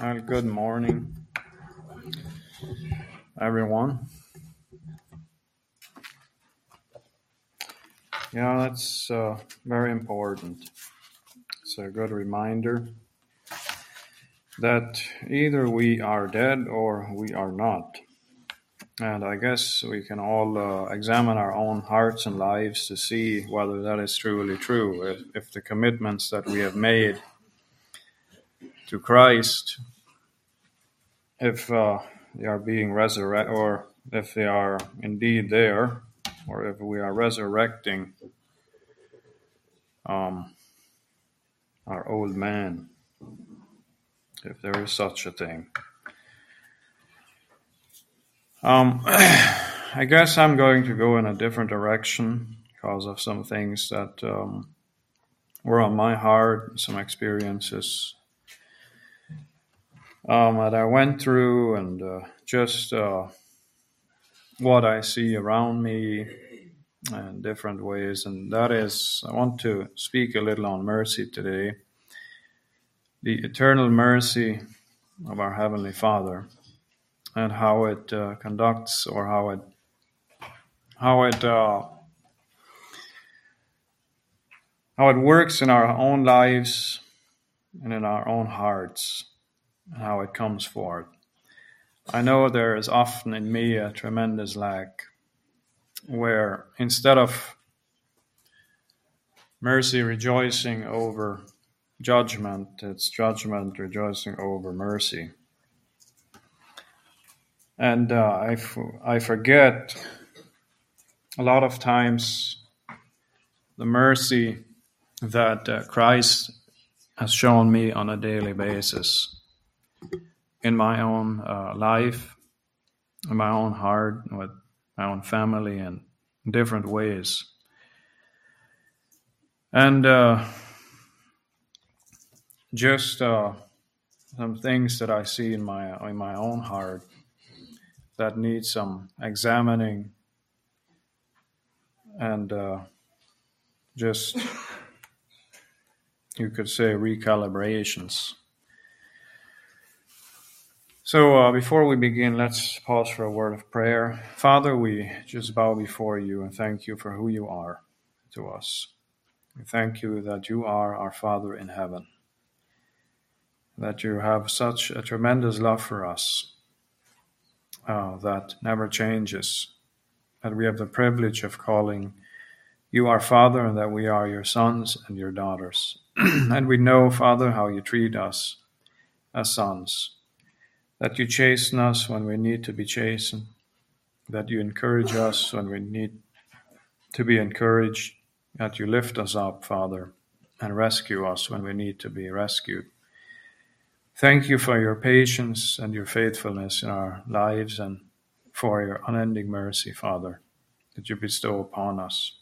Well, good morning, everyone. Yeah, that's uh, very important. It's a good reminder that either we are dead or we are not. And I guess we can all uh, examine our own hearts and lives to see whether that is truly true. If, if the commitments that we have made to Christ, if uh, they are being resurrected, or if they are indeed there, or if we are resurrecting um, our old man, if there is such a thing. Um, I guess I'm going to go in a different direction because of some things that um, were on my heart, some experiences um, that I went through, and uh, just uh, what I see around me in different ways. And that is, I want to speak a little on mercy today the eternal mercy of our Heavenly Father and how it uh, conducts or how it how it uh, how it works in our own lives and in our own hearts and how it comes forth. I know there is often in me a tremendous lack where instead of mercy rejoicing over judgment, it's judgment rejoicing over mercy. And uh, I, f- I forget a lot of times the mercy that uh, Christ has shown me on a daily basis in my own uh, life, in my own heart, with my own family, and in different ways. And uh, just uh, some things that I see in my in my own heart that need some examining and uh, just you could say recalibrations. So uh, before we begin, let's pause for a word of prayer. Father, we just bow before you and thank you for who you are to us. We thank you that you are our Father in heaven, that you have such a tremendous love for us uh, that never changes, that we have the privilege of calling you our Father and that we are your sons and your daughters. and we know, Father, how you treat us as sons, that you chasten us when we need to be chastened, that you encourage us when we need to be encouraged, that you lift us up, Father, and rescue us when we need to be rescued. Thank you for your patience and your faithfulness in our lives and for your unending mercy, Father, that you bestow upon us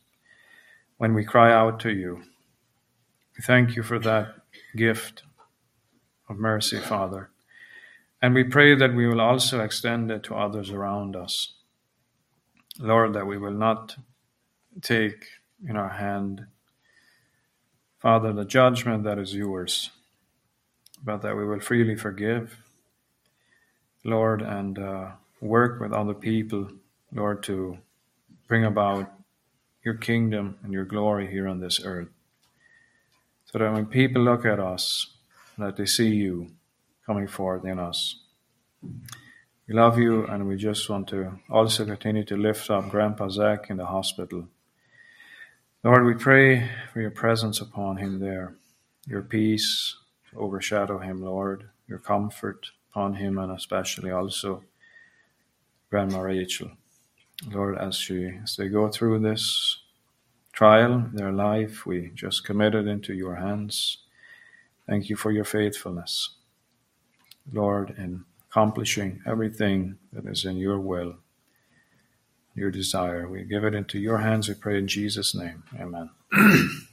when we cry out to you. Thank you for that gift of mercy, Father. And we pray that we will also extend it to others around us. Lord, that we will not take in our hand, Father, the judgment that is yours but that we will freely forgive, Lord, and uh, work with other people, Lord, to bring about your kingdom and your glory here on this earth. So that when people look at us, that they see you coming forth in us. We love you, and we just want to also continue to lift up Grandpa Zach in the hospital. Lord, we pray for your presence upon him there, your peace, overshadow him, Lord, your comfort upon him, and especially also Grandma Rachel. Lord, as, she, as they go through this trial, their life, we just commit it into your hands. Thank you for your faithfulness, Lord, in accomplishing everything that is in your will, your desire. We give it into your hands, we pray in Jesus' name. Amen.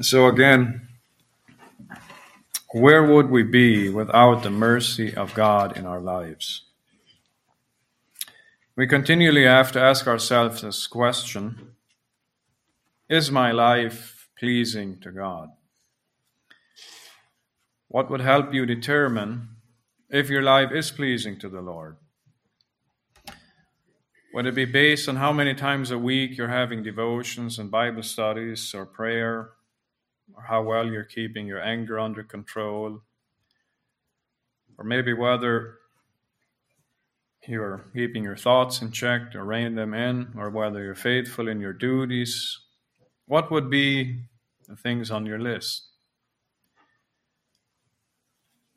So again, where would we be without the mercy of God in our lives? We continually have to ask ourselves this question Is my life pleasing to God? What would help you determine if your life is pleasing to the Lord? Would it be based on how many times a week you're having devotions and Bible studies or prayer, or how well you're keeping your anger under control, or maybe whether you're keeping your thoughts in check or reining them in, or whether you're faithful in your duties? What would be the things on your list?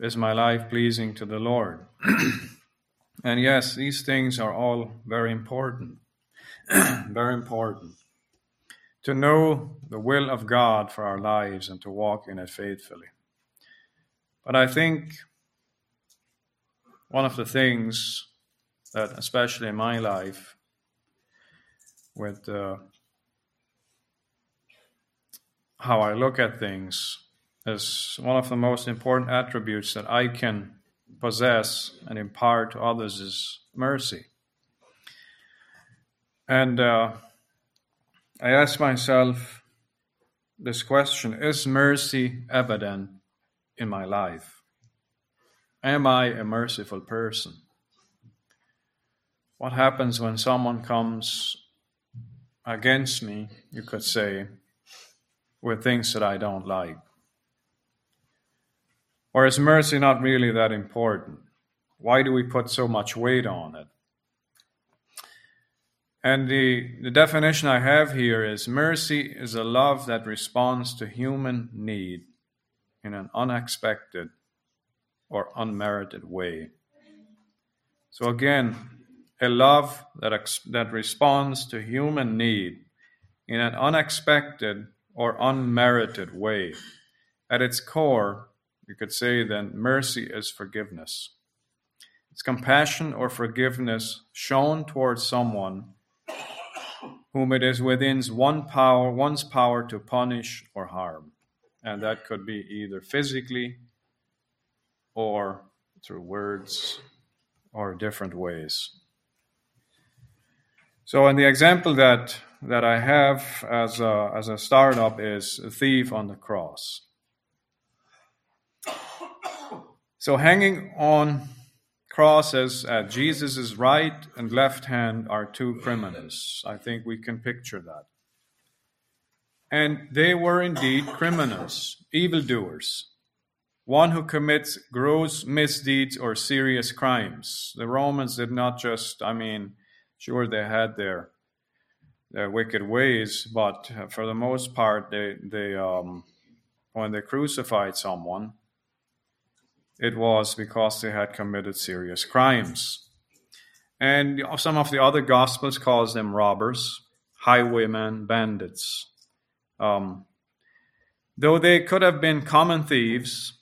Is my life pleasing to the Lord? and yes, these things are all very important. very important. To know the will of God for our lives and to walk in it faithfully. But I think one of the things that, especially in my life, with uh, how I look at things, is one of the most important attributes that I can possess and impart to others is mercy. And uh, I ask myself this question Is mercy evident in my life? Am I a merciful person? What happens when someone comes against me, you could say, with things that I don't like? Or is mercy not really that important? Why do we put so much weight on it? And the, the definition I have here is mercy is a love that responds to human need in an unexpected or unmerited way. So, again, a love that, ex- that responds to human need in an unexpected or unmerited way. At its core, you could say then mercy is forgiveness. It's compassion or forgiveness shown towards someone whom it is within one power, one's power to punish or harm. And that could be either physically or through words or different ways. So, in the example that, that I have as a, as a startup is a thief on the cross. So, hanging on crosses at Jesus' right and left hand are two criminals. I think we can picture that. And they were indeed criminals, evildoers, one who commits gross misdeeds or serious crimes. The Romans did not just, I mean, sure, they had their their wicked ways, but for the most part, they, they um, when they crucified someone, it was because they had committed serious crimes. And some of the other gospels calls them robbers, highwaymen, bandits. Um, though they could have been common thieves,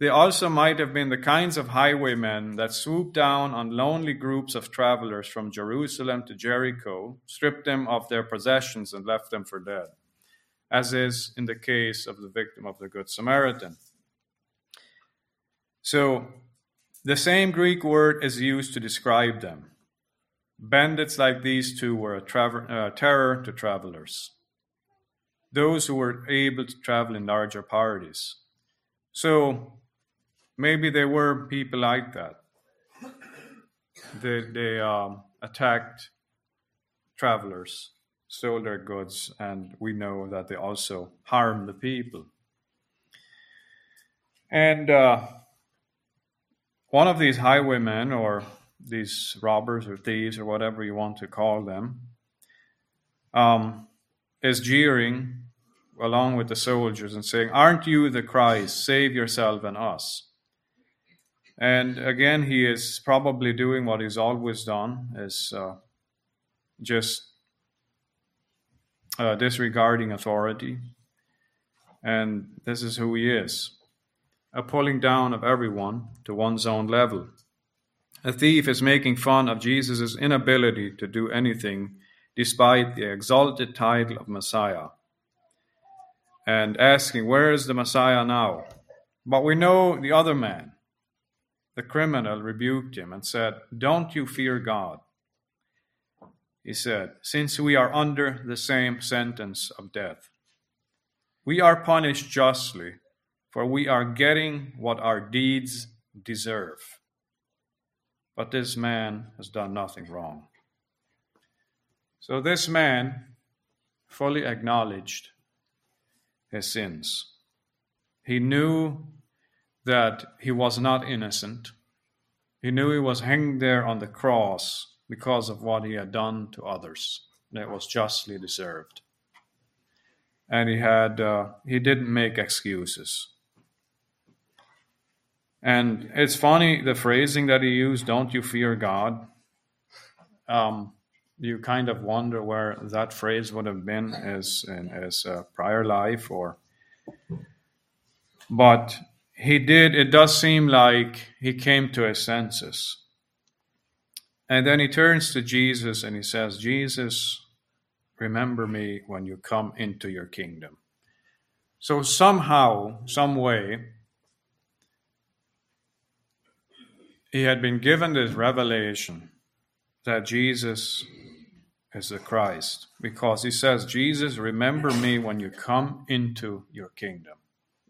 they also might have been the kinds of highwaymen that swooped down on lonely groups of travelers from Jerusalem to Jericho, stripped them of their possessions, and left them for dead, as is in the case of the victim of the Good Samaritan. So the same Greek word is used to describe them. Bandits like these two were a traver- uh, terror to travelers, those who were able to travel in larger parties. So maybe there were people like that. They, they um, attacked travelers, stole their goods, and we know that they also harmed the people. And uh, one of these highwaymen, or these robbers or thieves, or whatever you want to call them, um, is jeering along with the soldiers and saying, Aren't you the Christ? Save yourself and us. And again, he is probably doing what he's always done, is uh, just uh, disregarding authority. And this is who he is a pulling down of everyone to one's own level. A thief is making fun of Jesus' inability to do anything despite the exalted title of Messiah and asking, Where is the Messiah now? But we know the other man, the criminal, rebuked him and said, Don't you fear God? He said, Since we are under the same sentence of death, we are punished justly for we are getting what our deeds deserve. But this man has done nothing wrong. So this man fully acknowledged his sins. He knew that he was not innocent. He knew he was hanging there on the cross because of what he had done to others, and it was justly deserved. And he had uh, he didn't make excuses. And it's funny the phrasing that he used, "Don't you fear God?" Um, you kind of wonder where that phrase would have been as in his uh, prior life, or. But he did. It does seem like he came to his senses, and then he turns to Jesus and he says, "Jesus, remember me when you come into your kingdom." So somehow, some way, he had been given this revelation that Jesus is the Christ because he says, Jesus, remember me when you come into your kingdom.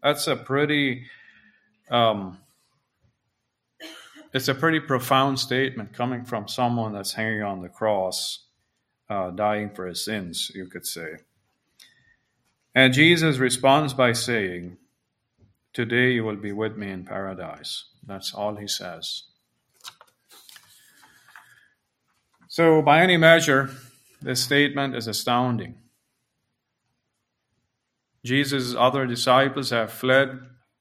That's a pretty, um, it's a pretty profound statement coming from someone that's hanging on the cross, uh, dying for his sins, you could say. And Jesus responds by saying, Today you will be with me in paradise. That's all he says. So, by any measure, this statement is astounding. Jesus' other disciples have fled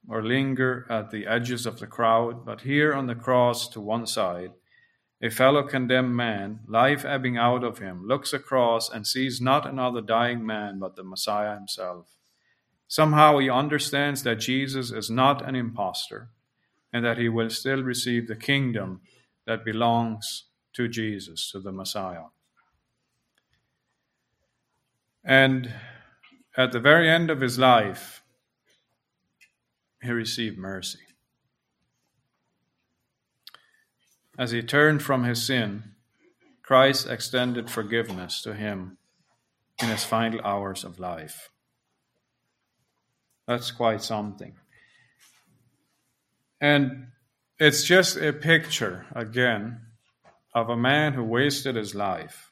or linger at the edges of the crowd, but here on the cross to one side, a fellow condemned man, life ebbing out of him, looks across and sees not another dying man but the Messiah himself. Somehow he understands that Jesus is not an impostor and that he will still receive the kingdom that belongs to Jesus, to the Messiah. And at the very end of his life, he received mercy. As he turned from his sin, Christ extended forgiveness to him in his final hours of life. That's quite something. And it's just a picture, again, of a man who wasted his life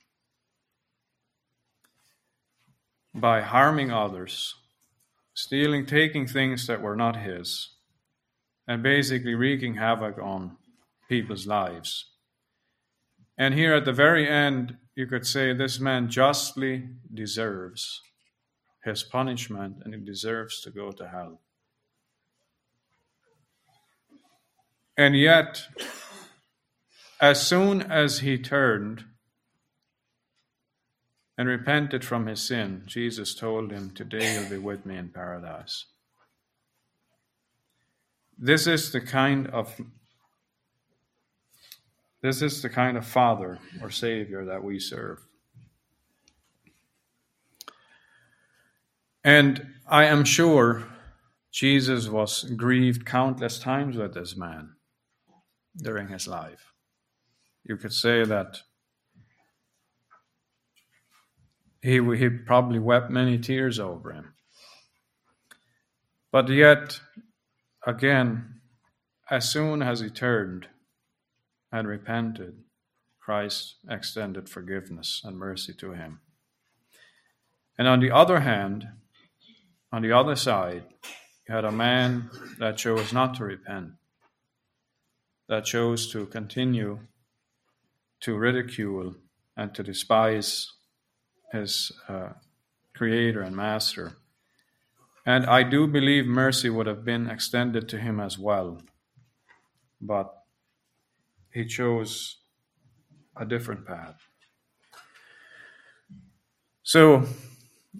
by harming others, stealing, taking things that were not his, and basically wreaking havoc on people's lives. And here at the very end, you could say this man justly deserves his punishment and he deserves to go to hell. And yet, as soon as he turned and repented from his sin, Jesus told him, Today you'll be with me in paradise. This is the kind of this is the kind of father or savior that we serve. And I am sure Jesus was grieved countless times with this man during his life you could say that he, he probably wept many tears over him. But yet, again, as soon as he turned and repented, Christ extended forgiveness and mercy to him. And on the other hand, on the other side, you had a man that chose not to repent, that chose to continue to ridicule and to despise his uh, creator and master. And I do believe mercy would have been extended to him as well. But he chose a different path. So,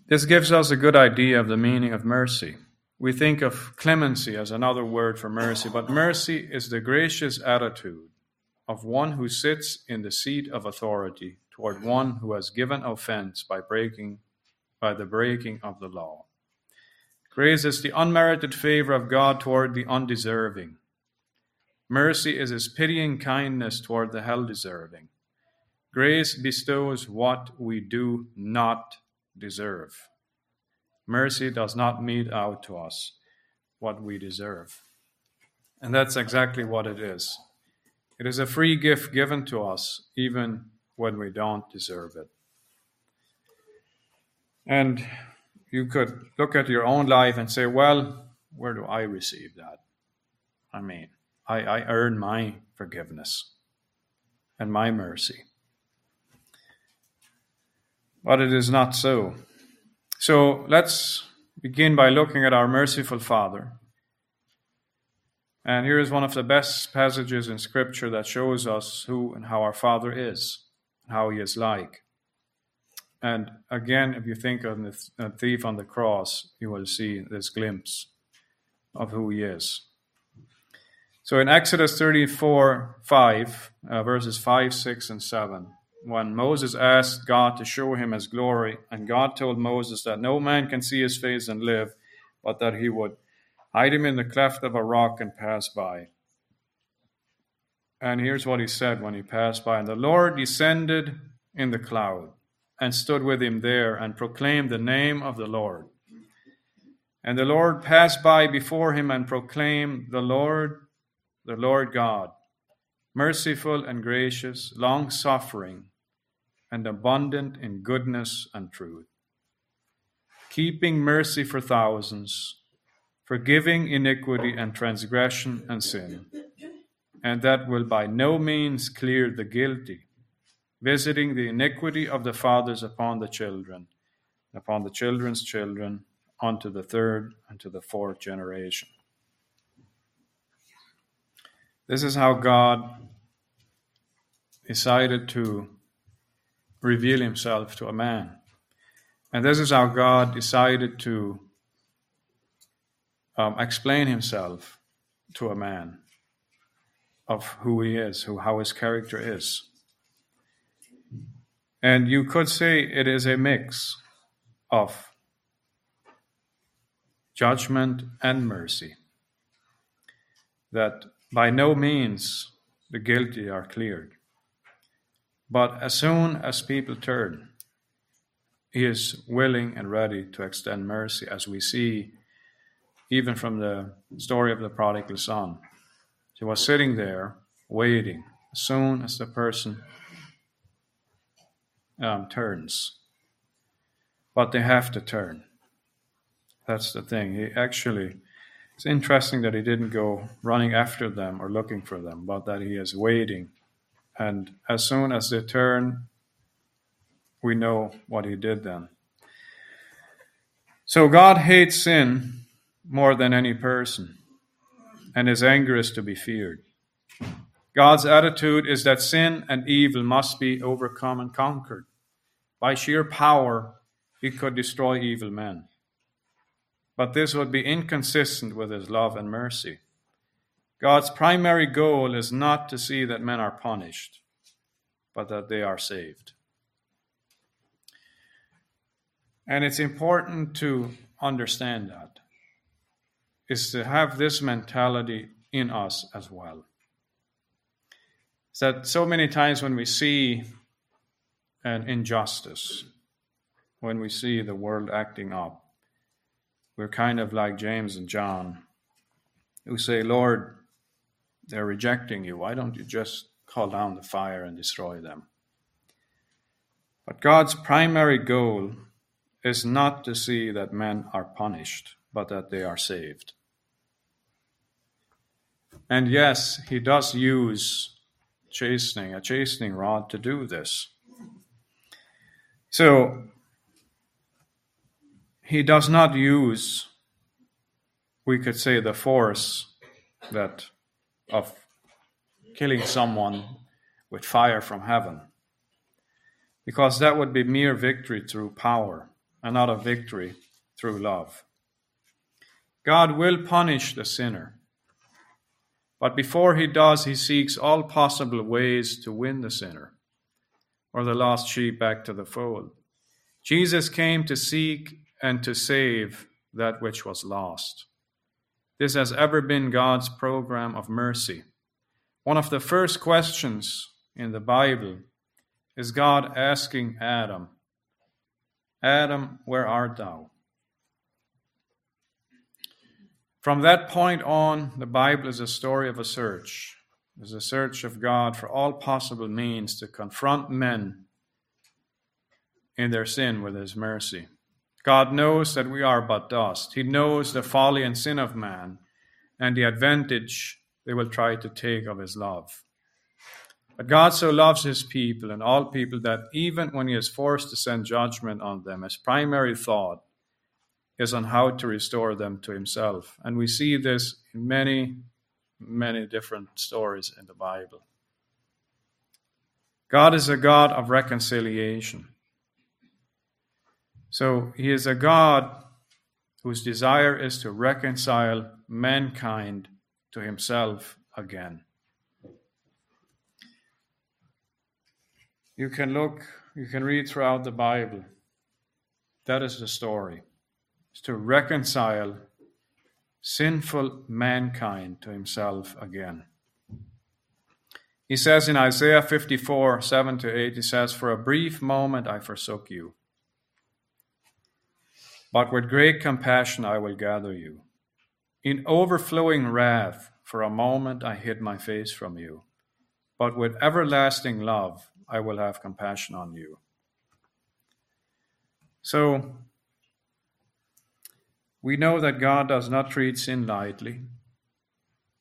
this gives us a good idea of the meaning of mercy. We think of clemency as another word for mercy, but mercy is the gracious attitude of one who sits in the seat of authority toward one who has given offense by breaking by the breaking of the law. Grace is the unmerited favor of God toward the undeserving. Mercy is his pitying kindness toward the hell deserving. Grace bestows what we do not deserve. Mercy does not mete out to us what we deserve. And that's exactly what it is. It is a free gift given to us, even when we don't deserve it. And you could look at your own life and say, well, where do I receive that? I mean, I, I earn my forgiveness and my mercy. But it is not so. So let's begin by looking at our merciful Father. And here is one of the best passages in Scripture that shows us who and how our Father is, how he is like. And again, if you think of the thief on the cross, you will see this glimpse of who he is. So in Exodus 34 5, uh, verses 5, 6, and 7, when Moses asked God to show him his glory, and God told Moses that no man can see his face and live, but that he would hide him in the cleft of a rock and pass by. And here's what he said when he passed by And the Lord descended in the cloud and stood with him there and proclaimed the name of the Lord. And the Lord passed by before him and proclaimed, The Lord the Lord God, merciful and gracious, long suffering, and abundant in goodness and truth, keeping mercy for thousands, forgiving iniquity and transgression and sin, and that will by no means clear the guilty, visiting the iniquity of the fathers upon the children, upon the children's children, unto the third and to the fourth generation. This is how God decided to reveal himself to a man. And this is how God decided to um, explain himself to a man of who he is, who how his character is. And you could say it is a mix of judgment and mercy. That by no means the guilty are cleared. But as soon as people turn, he is willing and ready to extend mercy, as we see even from the story of the prodigal son. He was sitting there waiting as soon as the person um, turns. But they have to turn. That's the thing. He actually it's interesting that he didn't go running after them or looking for them, but that he is waiting. And as soon as they turn, we know what he did then. So God hates sin more than any person, and his anger is to be feared. God's attitude is that sin and evil must be overcome and conquered. By sheer power, he could destroy evil men but this would be inconsistent with his love and mercy. God's primary goal is not to see that men are punished, but that they are saved. And it's important to understand that, is to have this mentality in us as well. That so many times when we see an injustice, when we see the world acting up, we're kind of like James and John, who say, Lord, they're rejecting you. Why don't you just call down the fire and destroy them? But God's primary goal is not to see that men are punished, but that they are saved. And yes, he does use chastening, a chastening rod to do this. So he does not use, we could say, the force that of killing someone with fire from heaven, because that would be mere victory through power and not a victory through love. God will punish the sinner, but before he does, he seeks all possible ways to win the sinner or the lost sheep back to the fold. Jesus came to seek and to save that which was lost. This has ever been God's program of mercy. One of the first questions in the Bible is God asking Adam, Adam, where art thou? From that point on, the Bible is a story of a search. It's a search of God for all possible means to confront men in their sin with His mercy. God knows that we are but dust. He knows the folly and sin of man and the advantage they will try to take of His love. But God so loves His people and all people that even when He is forced to send judgment on them, His primary thought is on how to restore them to Himself. And we see this in many, many different stories in the Bible. God is a God of reconciliation. So he is a God whose desire is to reconcile mankind to himself again. You can look, you can read throughout the Bible. That is the story. It's to reconcile sinful mankind to himself again. He says in Isaiah 54 7 to 8, he says, For a brief moment I forsook you but with great compassion I will gather you. In overflowing wrath, for a moment I hid my face from you. But with everlasting love I will have compassion on you. So, we know that God does not treat sin lightly.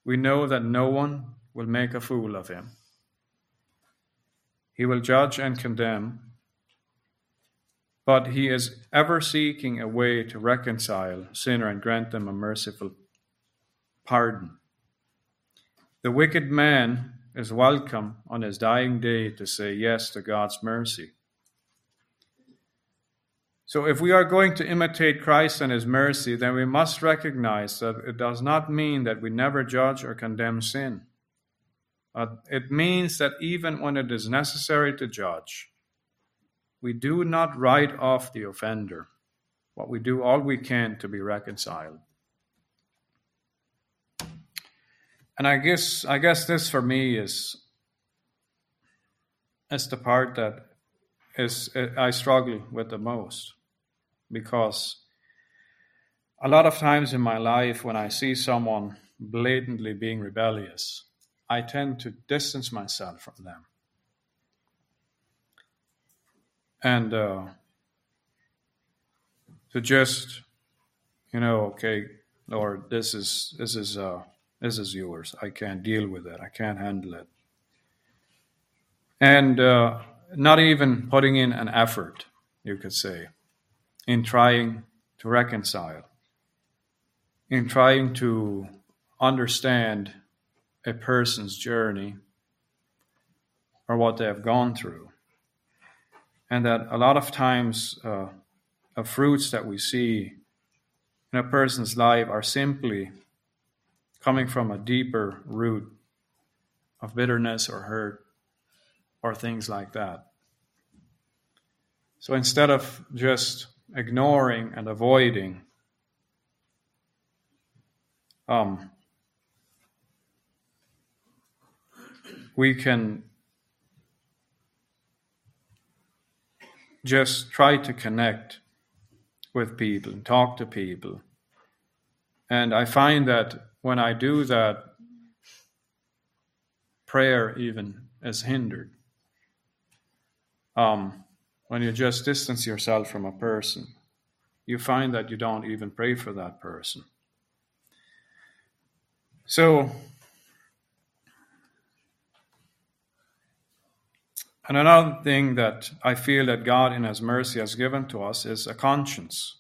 We know that no one will make a fool of him. He will judge and condemn, but he is ever seeking a way to reconcile sinner and grant them a merciful pardon. The wicked man is welcome on his dying day to say yes to God's mercy. So, if we are going to imitate Christ and his mercy, then we must recognize that it does not mean that we never judge or condemn sin. Uh, it means that even when it is necessary to judge, we do not write off the offender, but we do all we can to be reconciled. And I guess I guess this for me is is the part that is I struggle with the most because a lot of times in my life when I see someone blatantly being rebellious, I tend to distance myself from them. And uh, to just you know okay lord this is this is uh this is yours. I can't deal with it. I can't handle it. And uh, not even putting in an effort you could say in trying to reconcile in trying to understand a person's journey or what they have gone through and that a lot of times uh, the fruits that we see in a person's life are simply coming from a deeper root of bitterness or hurt or things like that. So instead of just ignoring and avoiding, um, we can just try to connect with people and talk to people. And I find that when I do that, prayer even is hindered. Um, when you just distance yourself from a person, you find that you don't even pray for that person. So, And another thing that I feel that God in His mercy has given to us is a conscience.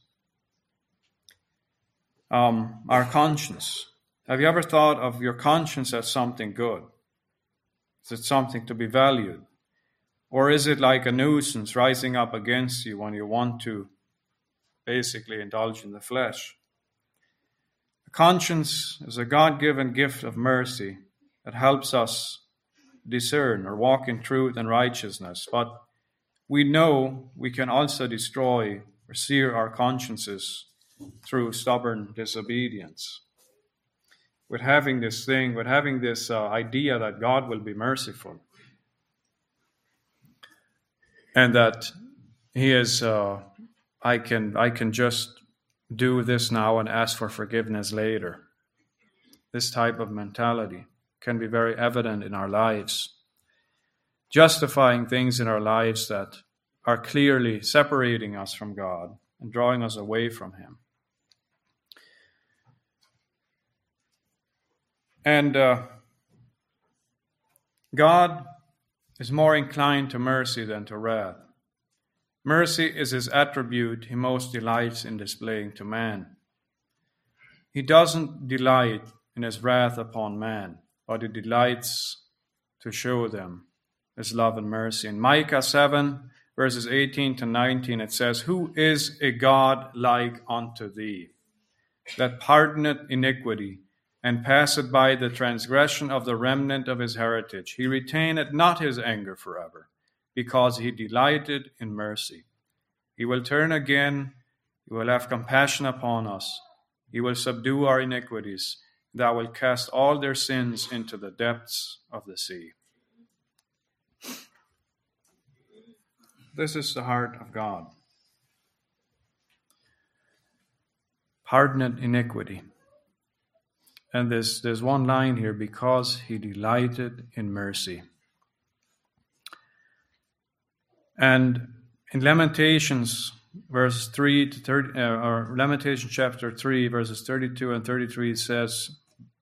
Um, our conscience. Have you ever thought of your conscience as something good? Is it something to be valued? Or is it like a nuisance rising up against you when you want to basically indulge in the flesh? A conscience is a God given gift of mercy that helps us discern or walk in truth and righteousness, but we know we can also destroy or sear our consciences through stubborn disobedience. With having this thing, with having this uh, idea that God will be merciful and that He is, uh, I can, I can just do this now and ask for forgiveness later. this type of mentality can be very evident in our lives, justifying things in our lives that are clearly separating us from God and drawing us away from Him. And uh, God is more inclined to mercy than to wrath. Mercy is his attribute he most delights in displaying to man. He doesn't delight in his wrath upon man, but he delights to show them his love and mercy. In Micah 7, verses 18 to 19, it says, Who is a God like unto thee, that pardoneth iniquity, and passeth by the transgression of the remnant of his heritage? He retaineth not his anger forever because he delighted in mercy. He will turn again, he will have compassion upon us, he will subdue our iniquities, thou wilt cast all their sins into the depths of the sea. This is the heart of God. Pardoned iniquity. And there's, there's one line here because he delighted in mercy. And in Lamentations, verse 3 to 30, uh, or Lamentation chapter 3, verses 32 and 33, it says,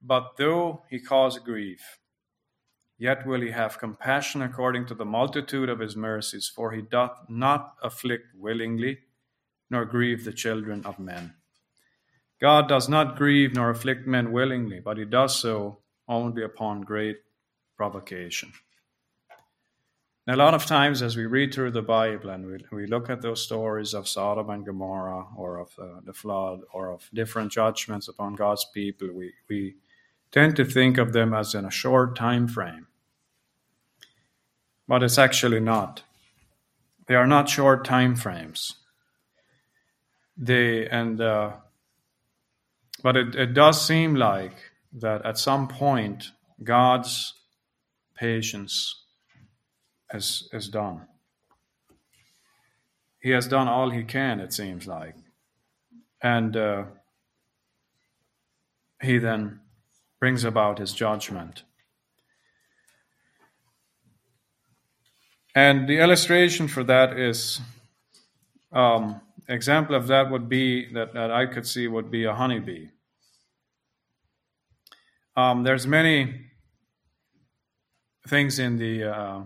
But though he cause grief, yet will he have compassion according to the multitude of his mercies, for he doth not afflict willingly, nor grieve the children of men. God does not grieve nor afflict men willingly, but he does so only upon great provocation. And a lot of times, as we read through the Bible and we, we look at those stories of Sodom and Gomorrah or of uh, the flood or of different judgments upon God's people, we, we tend to think of them as in a short time frame. But it's actually not. They are not short time frames. They and uh, but it, it does seem like that at some point God's patience has, has done. He has done all he can, it seems like. And uh, he then brings about his judgment. And the illustration for that is um, example of that would be that, that I could see would be a honeybee. Um, there's many things in the uh,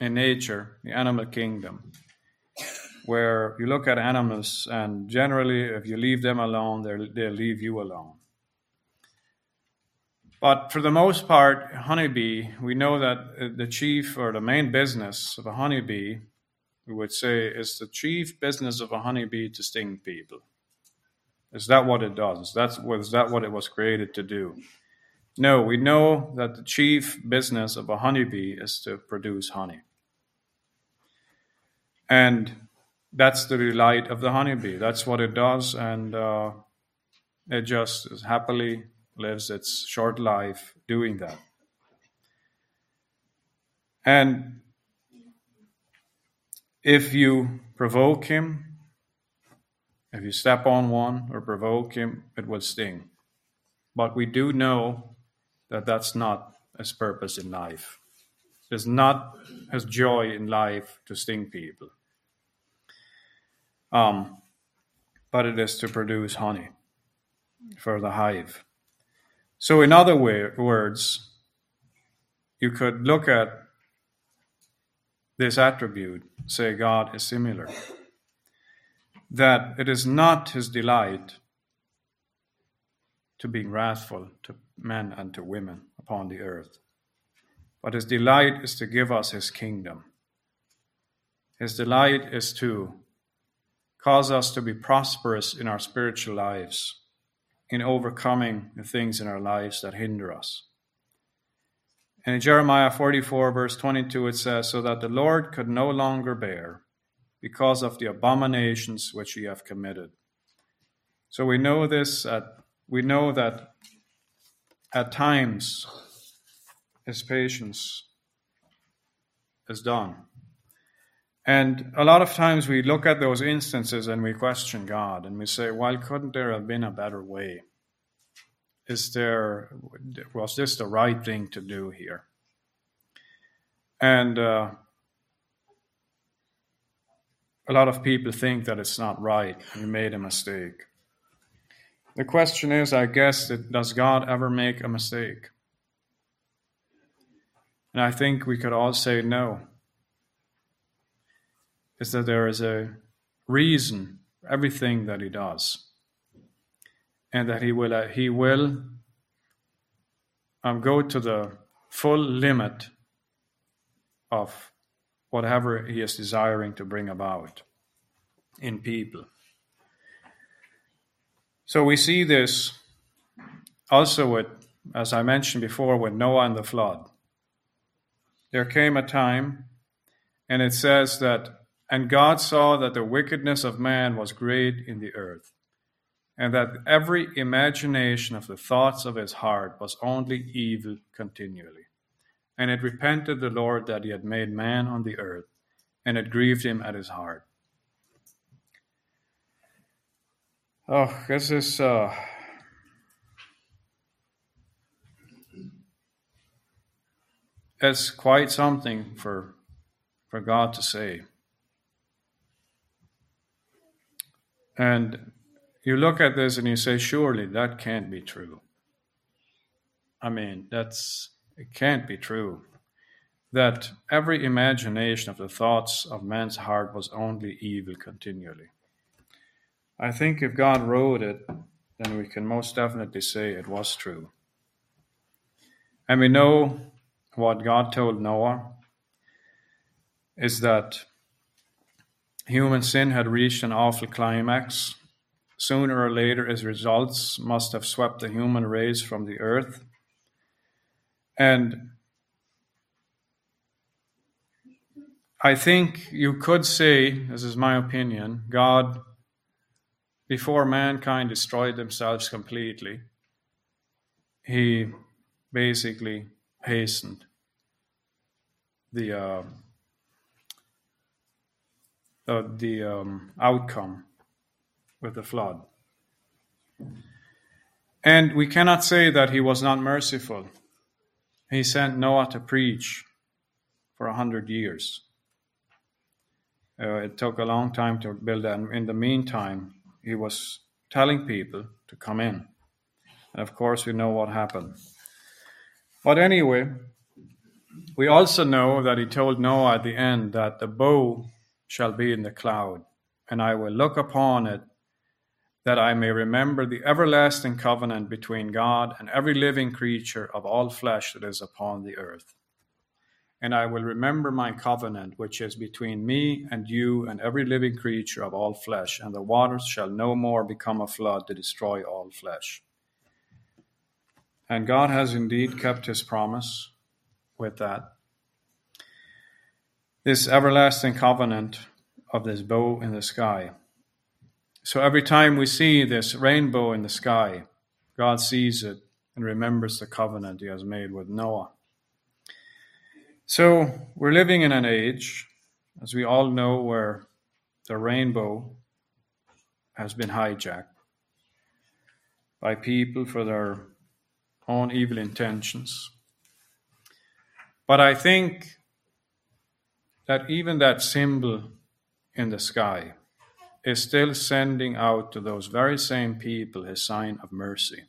in nature, the animal kingdom, where you look at animals and generally, if you leave them alone, they'll leave you alone. But for the most part, honeybee, we know that the chief or the main business of a honeybee, we would say, is the chief business of a honeybee to sting people. Is that what it does? That's, was that what it was created to do? No, we know that the chief business of a honeybee is to produce honey. And that's the delight of the honeybee. That's what it does, and uh, it just happily lives its short life doing that. And if you provoke him, if you step on one or provoke him, it will sting. But we do know that that's not his purpose in life. It's not his joy in life to sting people um, but it is to produce honey for the hive. So, in other way, words, you could look at this attribute, say God is similar, that it is not his delight to be wrathful to men and to women upon the earth, but his delight is to give us his kingdom. His delight is to Cause us to be prosperous in our spiritual lives, in overcoming the things in our lives that hinder us. And in Jeremiah 44, verse 22, it says, So that the Lord could no longer bear because of the abominations which ye have committed. So we know this, at, we know that at times his patience is done. And a lot of times we look at those instances and we question God and we say, why couldn't there have been a better way? Is there was this the right thing to do here? And uh, a lot of people think that it's not right. You made a mistake. The question is, I guess, does God ever make a mistake? And I think we could all say no. Is that there is a reason for everything that he does, and that he will uh, he will um, go to the full limit of whatever he is desiring to bring about in people. So we see this also with, as I mentioned before, with Noah and the flood. There came a time, and it says that, and God saw that the wickedness of man was great in the earth, and that every imagination of the thoughts of his heart was only evil continually. And it repented the Lord that he had made man on the earth, and it grieved him at his heart. Oh, this is uh, it's quite something for for God to say. And you look at this and you say, surely that can't be true. I mean, that's it can't be true that every imagination of the thoughts of man's heart was only evil continually. I think if God wrote it, then we can most definitely say it was true. And we know what God told Noah is that human sin had reached an awful climax. Sooner or later, its results must have swept the human race from the earth. And I think you could say, this is my opinion, God, before mankind destroyed themselves completely, he basically hastened the uh, the um, outcome with the flood. And we cannot say that he was not merciful. He sent Noah to preach for a hundred years. Uh, it took a long time to build that. In the meantime, he was telling people to come in. And of course, we know what happened. But anyway, we also know that he told Noah at the end that the bow shall be in the cloud, and I will look upon it that I may remember the everlasting covenant between God and every living creature of all flesh that is upon the earth. And I will remember my covenant, which is between me and you and every living creature of all flesh, and the waters shall no more become a flood to destroy all flesh. And God has indeed kept his promise with that. This everlasting covenant of this bow in the sky so every time we see this rainbow in the sky, God sees it and remembers the covenant he has made with Noah. So we're living in an age, as we all know, where the rainbow has been hijacked by people for their own evil intentions. But I think that even that symbol in the sky, is still sending out to those very same people his sign of mercy.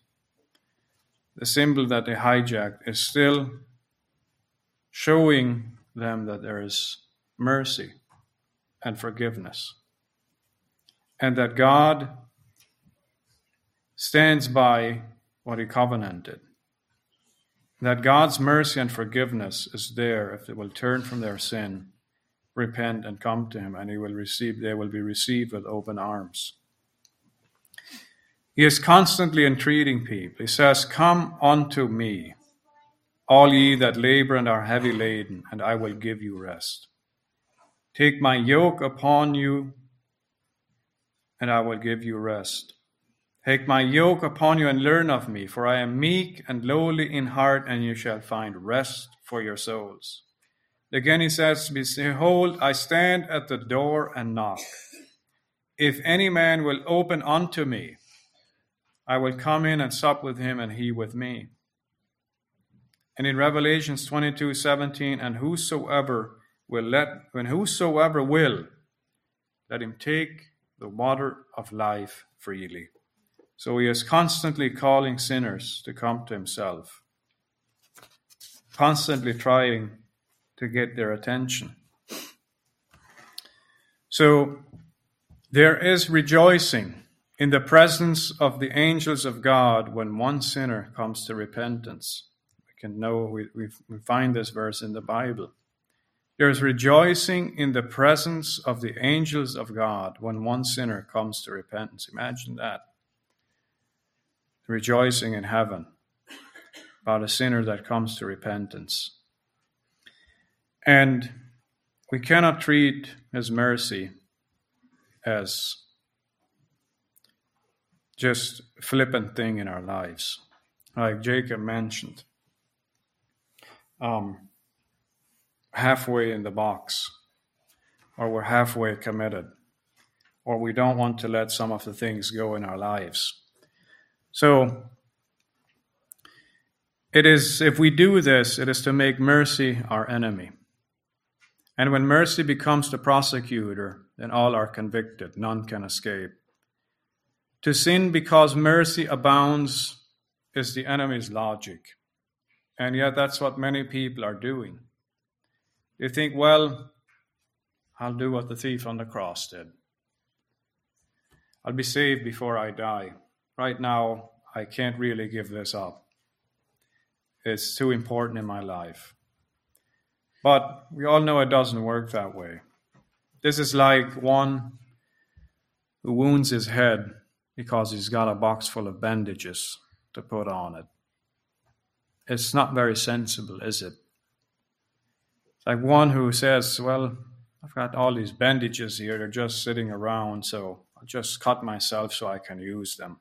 The symbol that they hijacked is still showing them that there is mercy and forgiveness, and that God stands by what he covenanted. That God's mercy and forgiveness is there if they will turn from their sin repent and come to him, and he will receive, they will be received with open arms. He is constantly entreating people. He says, Come unto me, all ye that labor and are heavy laden, and I will give you rest. Take my yoke upon you, and I will give you rest. Take my yoke upon you and learn of me, for I am meek and lowly in heart, and you shall find rest for your souls. Again he says, Behold, I stand at the door and knock. If any man will open unto me, I will come in and sup with him, and he with me. And in Revelations 22 17, and whosoever will let, when whosoever will, let him take the water of life freely. So he is constantly calling sinners to come to himself, constantly trying to get their attention. So there is rejoicing in the presence of the angels of God when one sinner comes to repentance. We can know, we, we, find this verse in the Bible. There is rejoicing in the presence of the angels of God when one sinner comes to repentance. Imagine that. Rejoicing in heaven about a sinner that comes to repentance. And we cannot treat his mercy as just flippant thing in our lives, like Jacob mentioned. Um, halfway in the box, or we're halfway committed, or we don't want to let some of the things go in our lives. So, it is, if we do this, it is to make mercy our enemy. And when mercy becomes the prosecutor, then all are convicted, none can escape. To sin because mercy abounds is the enemy's logic. And yet, that's what many people are doing. They think, well, I'll do what the thief on the cross did. I'll be saved before I die. Right now, I can't really give this up. It's too important in my life. But we all know it doesn't work that way. This is like one who wounds his head because he's got a box full of bandages to put on it. It's not very sensible, is it? like one who says, Well, I've got all these bandages here, they're just sitting around, so I'll just cut myself so I can use them.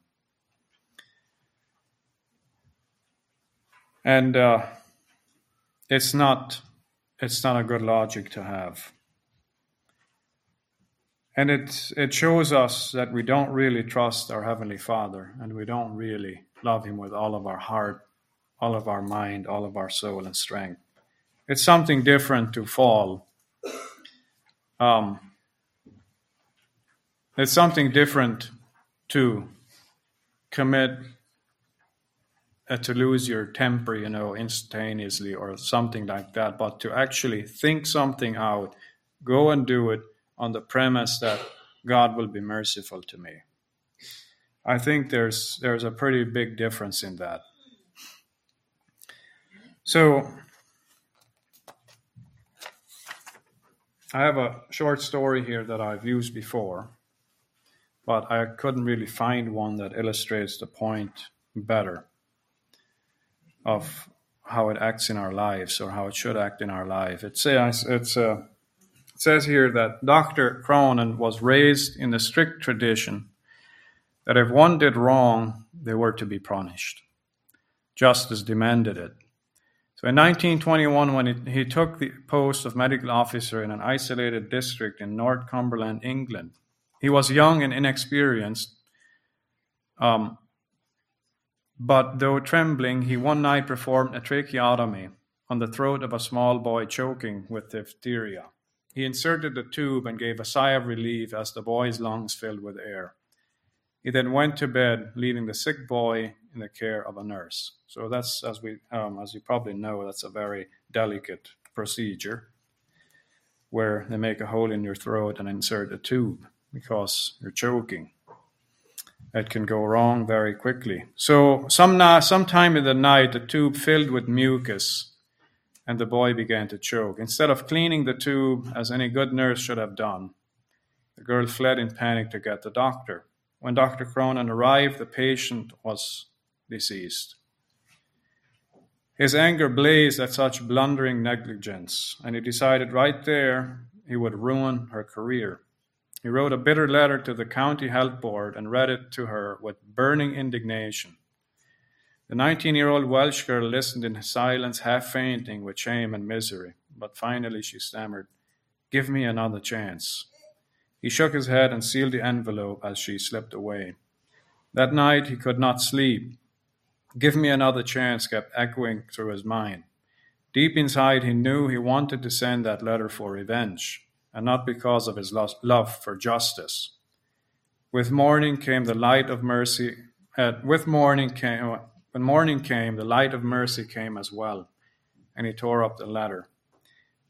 And uh, it's not it's not a good logic to have. And it it shows us that we don't really trust our Heavenly Father and we don't really love Him with all of our heart, all of our mind, all of our soul and strength. It's something different to fall. Um, it's something different to commit uh, to lose your temper, you know, instantaneously or something like that, but to actually think something out, go and do it on the premise that God will be merciful to me. I think there's there's a pretty big difference in that. So I have a short story here that I've used before, but I couldn't really find one that illustrates the point better of how it acts in our lives or how it should act in our life. It says uh, it says here that Dr. Cronin was raised in the strict tradition that if one did wrong, they were to be punished. Justice demanded it. So in 1921, when he took the post of medical officer in an isolated district in Northumberland, England, he was young and inexperienced. Um, but though trembling, he one night performed a tracheotomy on the throat of a small boy choking with diphtheria. He inserted the tube and gave a sigh of relief as the boy's lungs filled with air. He then went to bed, leaving the sick boy in the care of a nurse. So that's, as we, um, as you probably know, that's a very delicate procedure where they make a hole in your throat and insert a tube because you're choking. It can go wrong very quickly. So some sometime in the night, the tube filled with mucus, and the boy began to choke. Instead of cleaning the tube, as any good nurse should have done, the girl fled in panic to get the doctor. When Dr. Cronin arrived, the patient was deceased. His anger blazed at such blundering negligence, and he decided right there he would ruin her career. He wrote a bitter letter to the county health board and read it to her with burning indignation. The 19 year old Welsh girl listened in silence, half fainting with shame and misery, but finally she stammered, Give me another chance. He shook his head and sealed the envelope as she slipped away. That night he could not sleep. Give me another chance kept echoing through his mind. Deep inside, he knew he wanted to send that letter for revenge, and not because of his love for justice. With morning came the light of mercy. Uh, with morning came, when morning came, the light of mercy came as well, and he tore up the letter.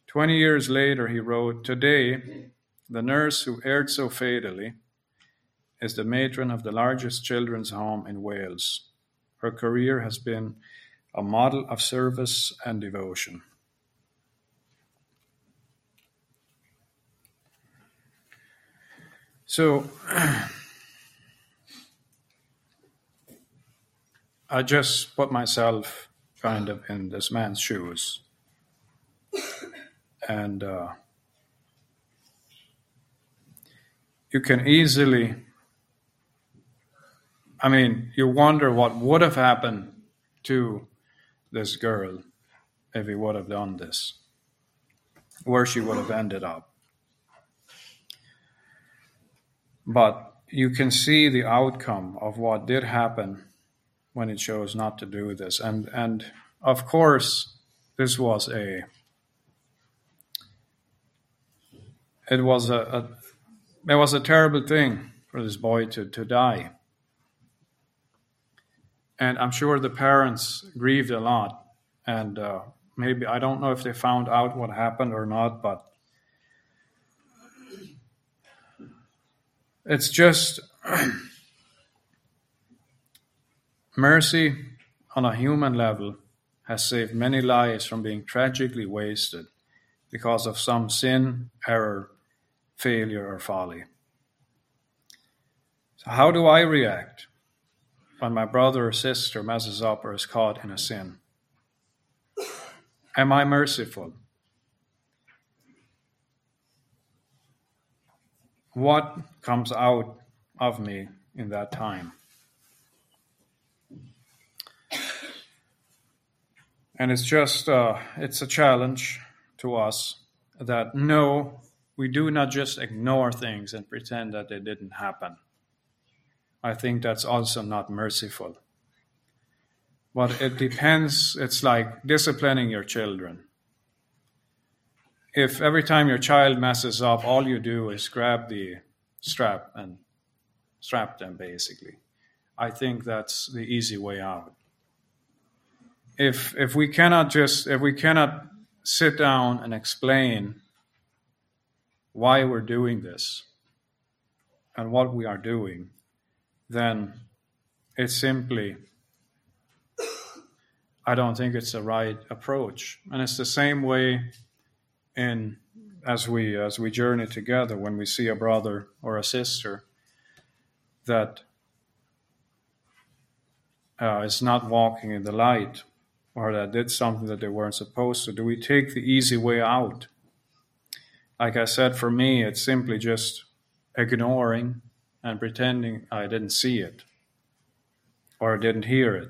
Twenty years later, he wrote, Today, the nurse who erred so fatally is the matron of the largest children's home in Wales. Her career has been a model of service and devotion. So, I just put myself kind of in this man's shoes. And uh, you can easily I mean, you wonder what would have happened to this girl if he would have done this, where she would have ended up. But you can see the outcome of what did happen when it chose not to do this. And, and of course, this was a it was a, a it was a terrible thing for this boy to, to die and I'm sure the parents grieved a lot. And uh, maybe I don't know if they found out what happened or not, but it's just mercy on a human level has saved many lives from being tragically wasted because of some sin, error, failure, or folly. So, how do I react? when my brother or sister messes up or is caught in a sin? Am I merciful? What comes out of me in that time? And it's just, uh, it's a challenge to us that no, we do not just ignore things and pretend that they didn't happen. I think that's also not merciful. But it depends, it's like disciplining your children. If every time your child messes up, all you do is grab the strap and strap them, basically, I think that's the easy way out. If, if we cannot just, if we cannot sit down and explain why we're doing this and what we are doing, then it's simply I don't think it's the right approach. And it's the same way in as we as we journey together when we see a brother or a sister that uh, is not walking in the light or that did something that they weren't supposed to. Do we take the easy way out? Like I said, for me, it's simply just ignoring and pretending I didn't see it or didn't hear it?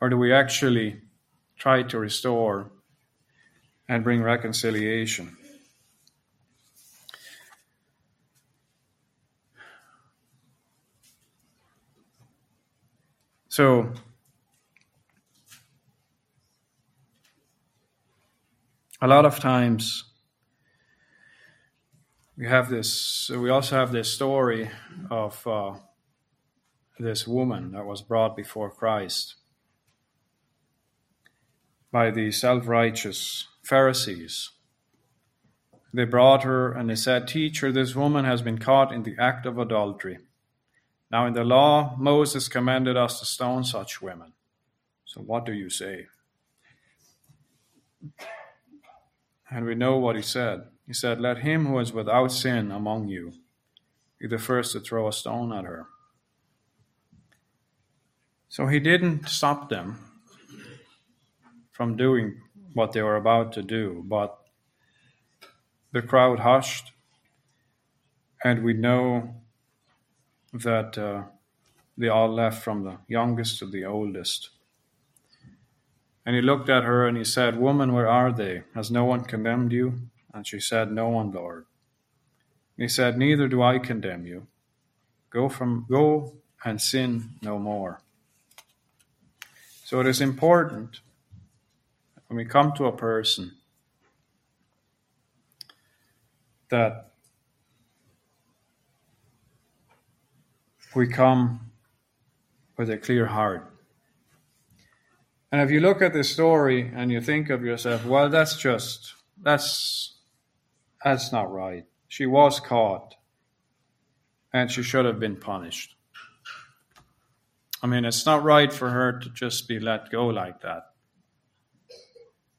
Or do we actually try to restore and bring reconciliation? So, a lot of times we have this we also have this story of uh, this woman that was brought before christ by the self-righteous pharisees. They brought her and they said teacher this woman has been caught in the act of adultery. Now in the law moses commanded us to stone such women. So what do you say? And we know what he said. He said, Let him who is without sin among you be the first to throw a stone at her. So he didn't stop them from doing what they were about to do, but the crowd hushed, and we know that uh, they all left from the youngest to the oldest. And he looked at her and he said, Woman, where are they? Has no one condemned you? And she said, No one, Lord. And he said, Neither do I condemn you. Go from go and sin no more. So it is important when we come to a person that we come with a clear heart. And if you look at this story and you think of yourself, well, that's just, that's, that's not right. She was caught and she should have been punished. I mean, it's not right for her to just be let go like that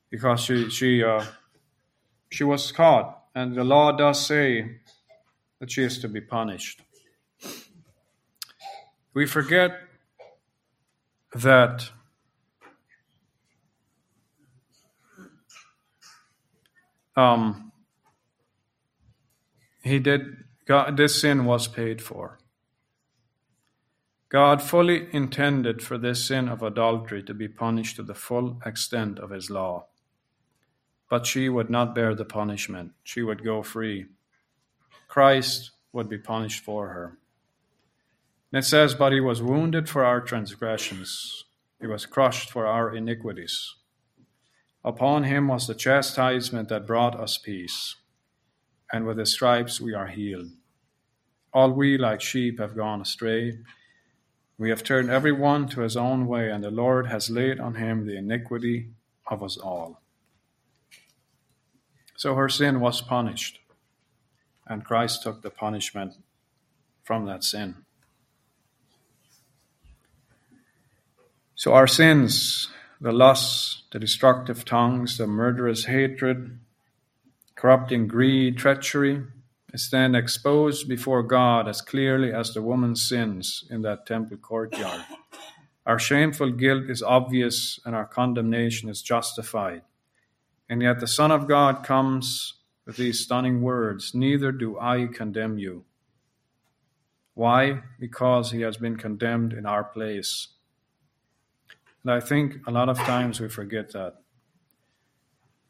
because she, she, uh, she was caught and the law does say that she is to be punished. We forget that um, he did God, this sin was paid for. God fully intended for this sin of adultery to be punished to the full extent of his law. But she would not bear the punishment. She would go free. Christ would be punished for her. And it says, But he was wounded for our transgressions, he was crushed for our iniquities. Upon him was the chastisement that brought us peace, and with his stripes we are healed. All we like sheep have gone astray. We have turned every one to his own way, and the Lord has laid on him the iniquity of us all. So her sin was punished, and Christ took the punishment from that sin. So our sins, the lusts, the destructive tongues, the murderous hatred, corrupting greed, treachery, then exposed before God as clearly as the woman's sins in that temple courtyard. Our shameful guilt is obvious and our condemnation is justified. And yet the Son of God comes with these stunning words Neither do I condemn you. Why? Because he has been condemned in our place. And I think a lot of times we forget that.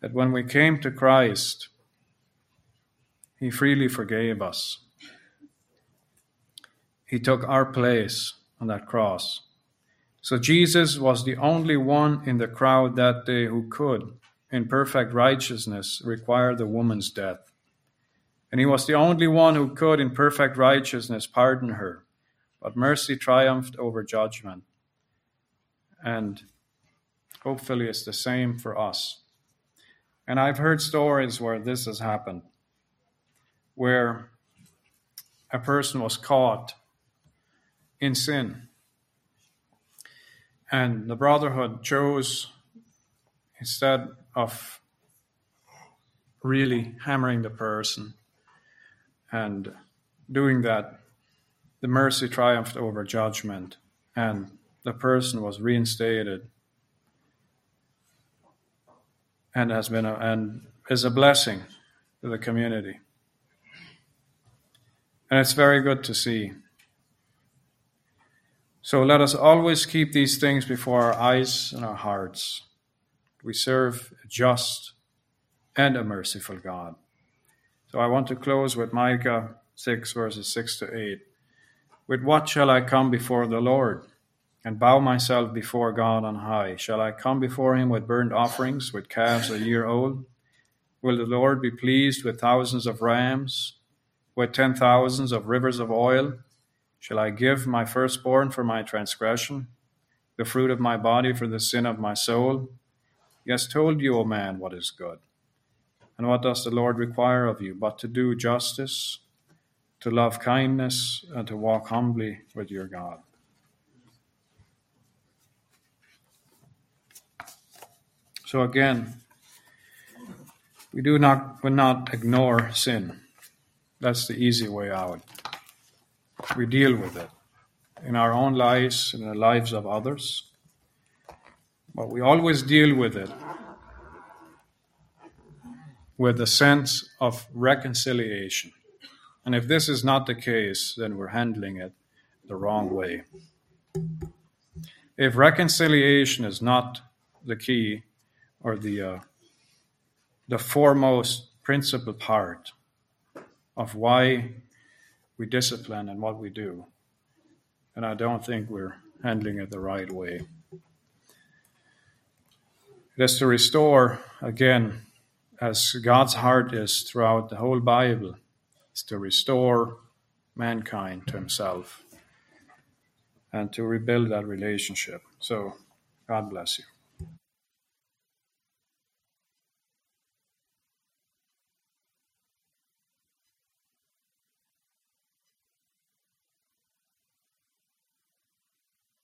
That when we came to Christ, He freely forgave us. He took our place on that cross. So Jesus was the only one in the crowd that day who could, in perfect righteousness, require the woman's death. And he was the only one who could, in perfect righteousness, pardon her. But mercy triumphed over judgment. And hopefully it's the same for us. And I've heard stories where this has happened, where a person was caught in sin. And the brotherhood chose, instead of really hammering the person and doing that, the mercy triumphed over judgment, and the person was reinstated and has been a, and is a blessing to the community. And it's very good to see. So let us always keep these things before our eyes and our hearts. We serve a just and a merciful God. So I want to close with Micah 6, verses 6 to 8. With what shall I come before the Lord? and bow myself before God on high? Shall I come before him with burnt offerings, with calves a year old? Will the Lord be pleased with thousands of rams, with ten thousands of rivers of oil? Shall I give my firstborn for my transgression, the fruit of my body for the sin of my soul? He has told you, O man, what is good. And what does the Lord require of you but to do justice, to love kindness, and to walk humbly with your God? So again, we do not will not ignore sin. That's the easy way out. We deal with it in our own lives, in the lives of others. But we always deal with it with a sense of reconciliation. And if this is not the case, then we're handling it the wrong way. If reconciliation is not the key, or the uh, the foremost principal part of why we discipline and what we do, and I don't think we're handling it the right way. It is to restore, again, as God's heart is throughout the whole Bible, is to restore mankind to Himself and to rebuild that relationship. So, God bless you.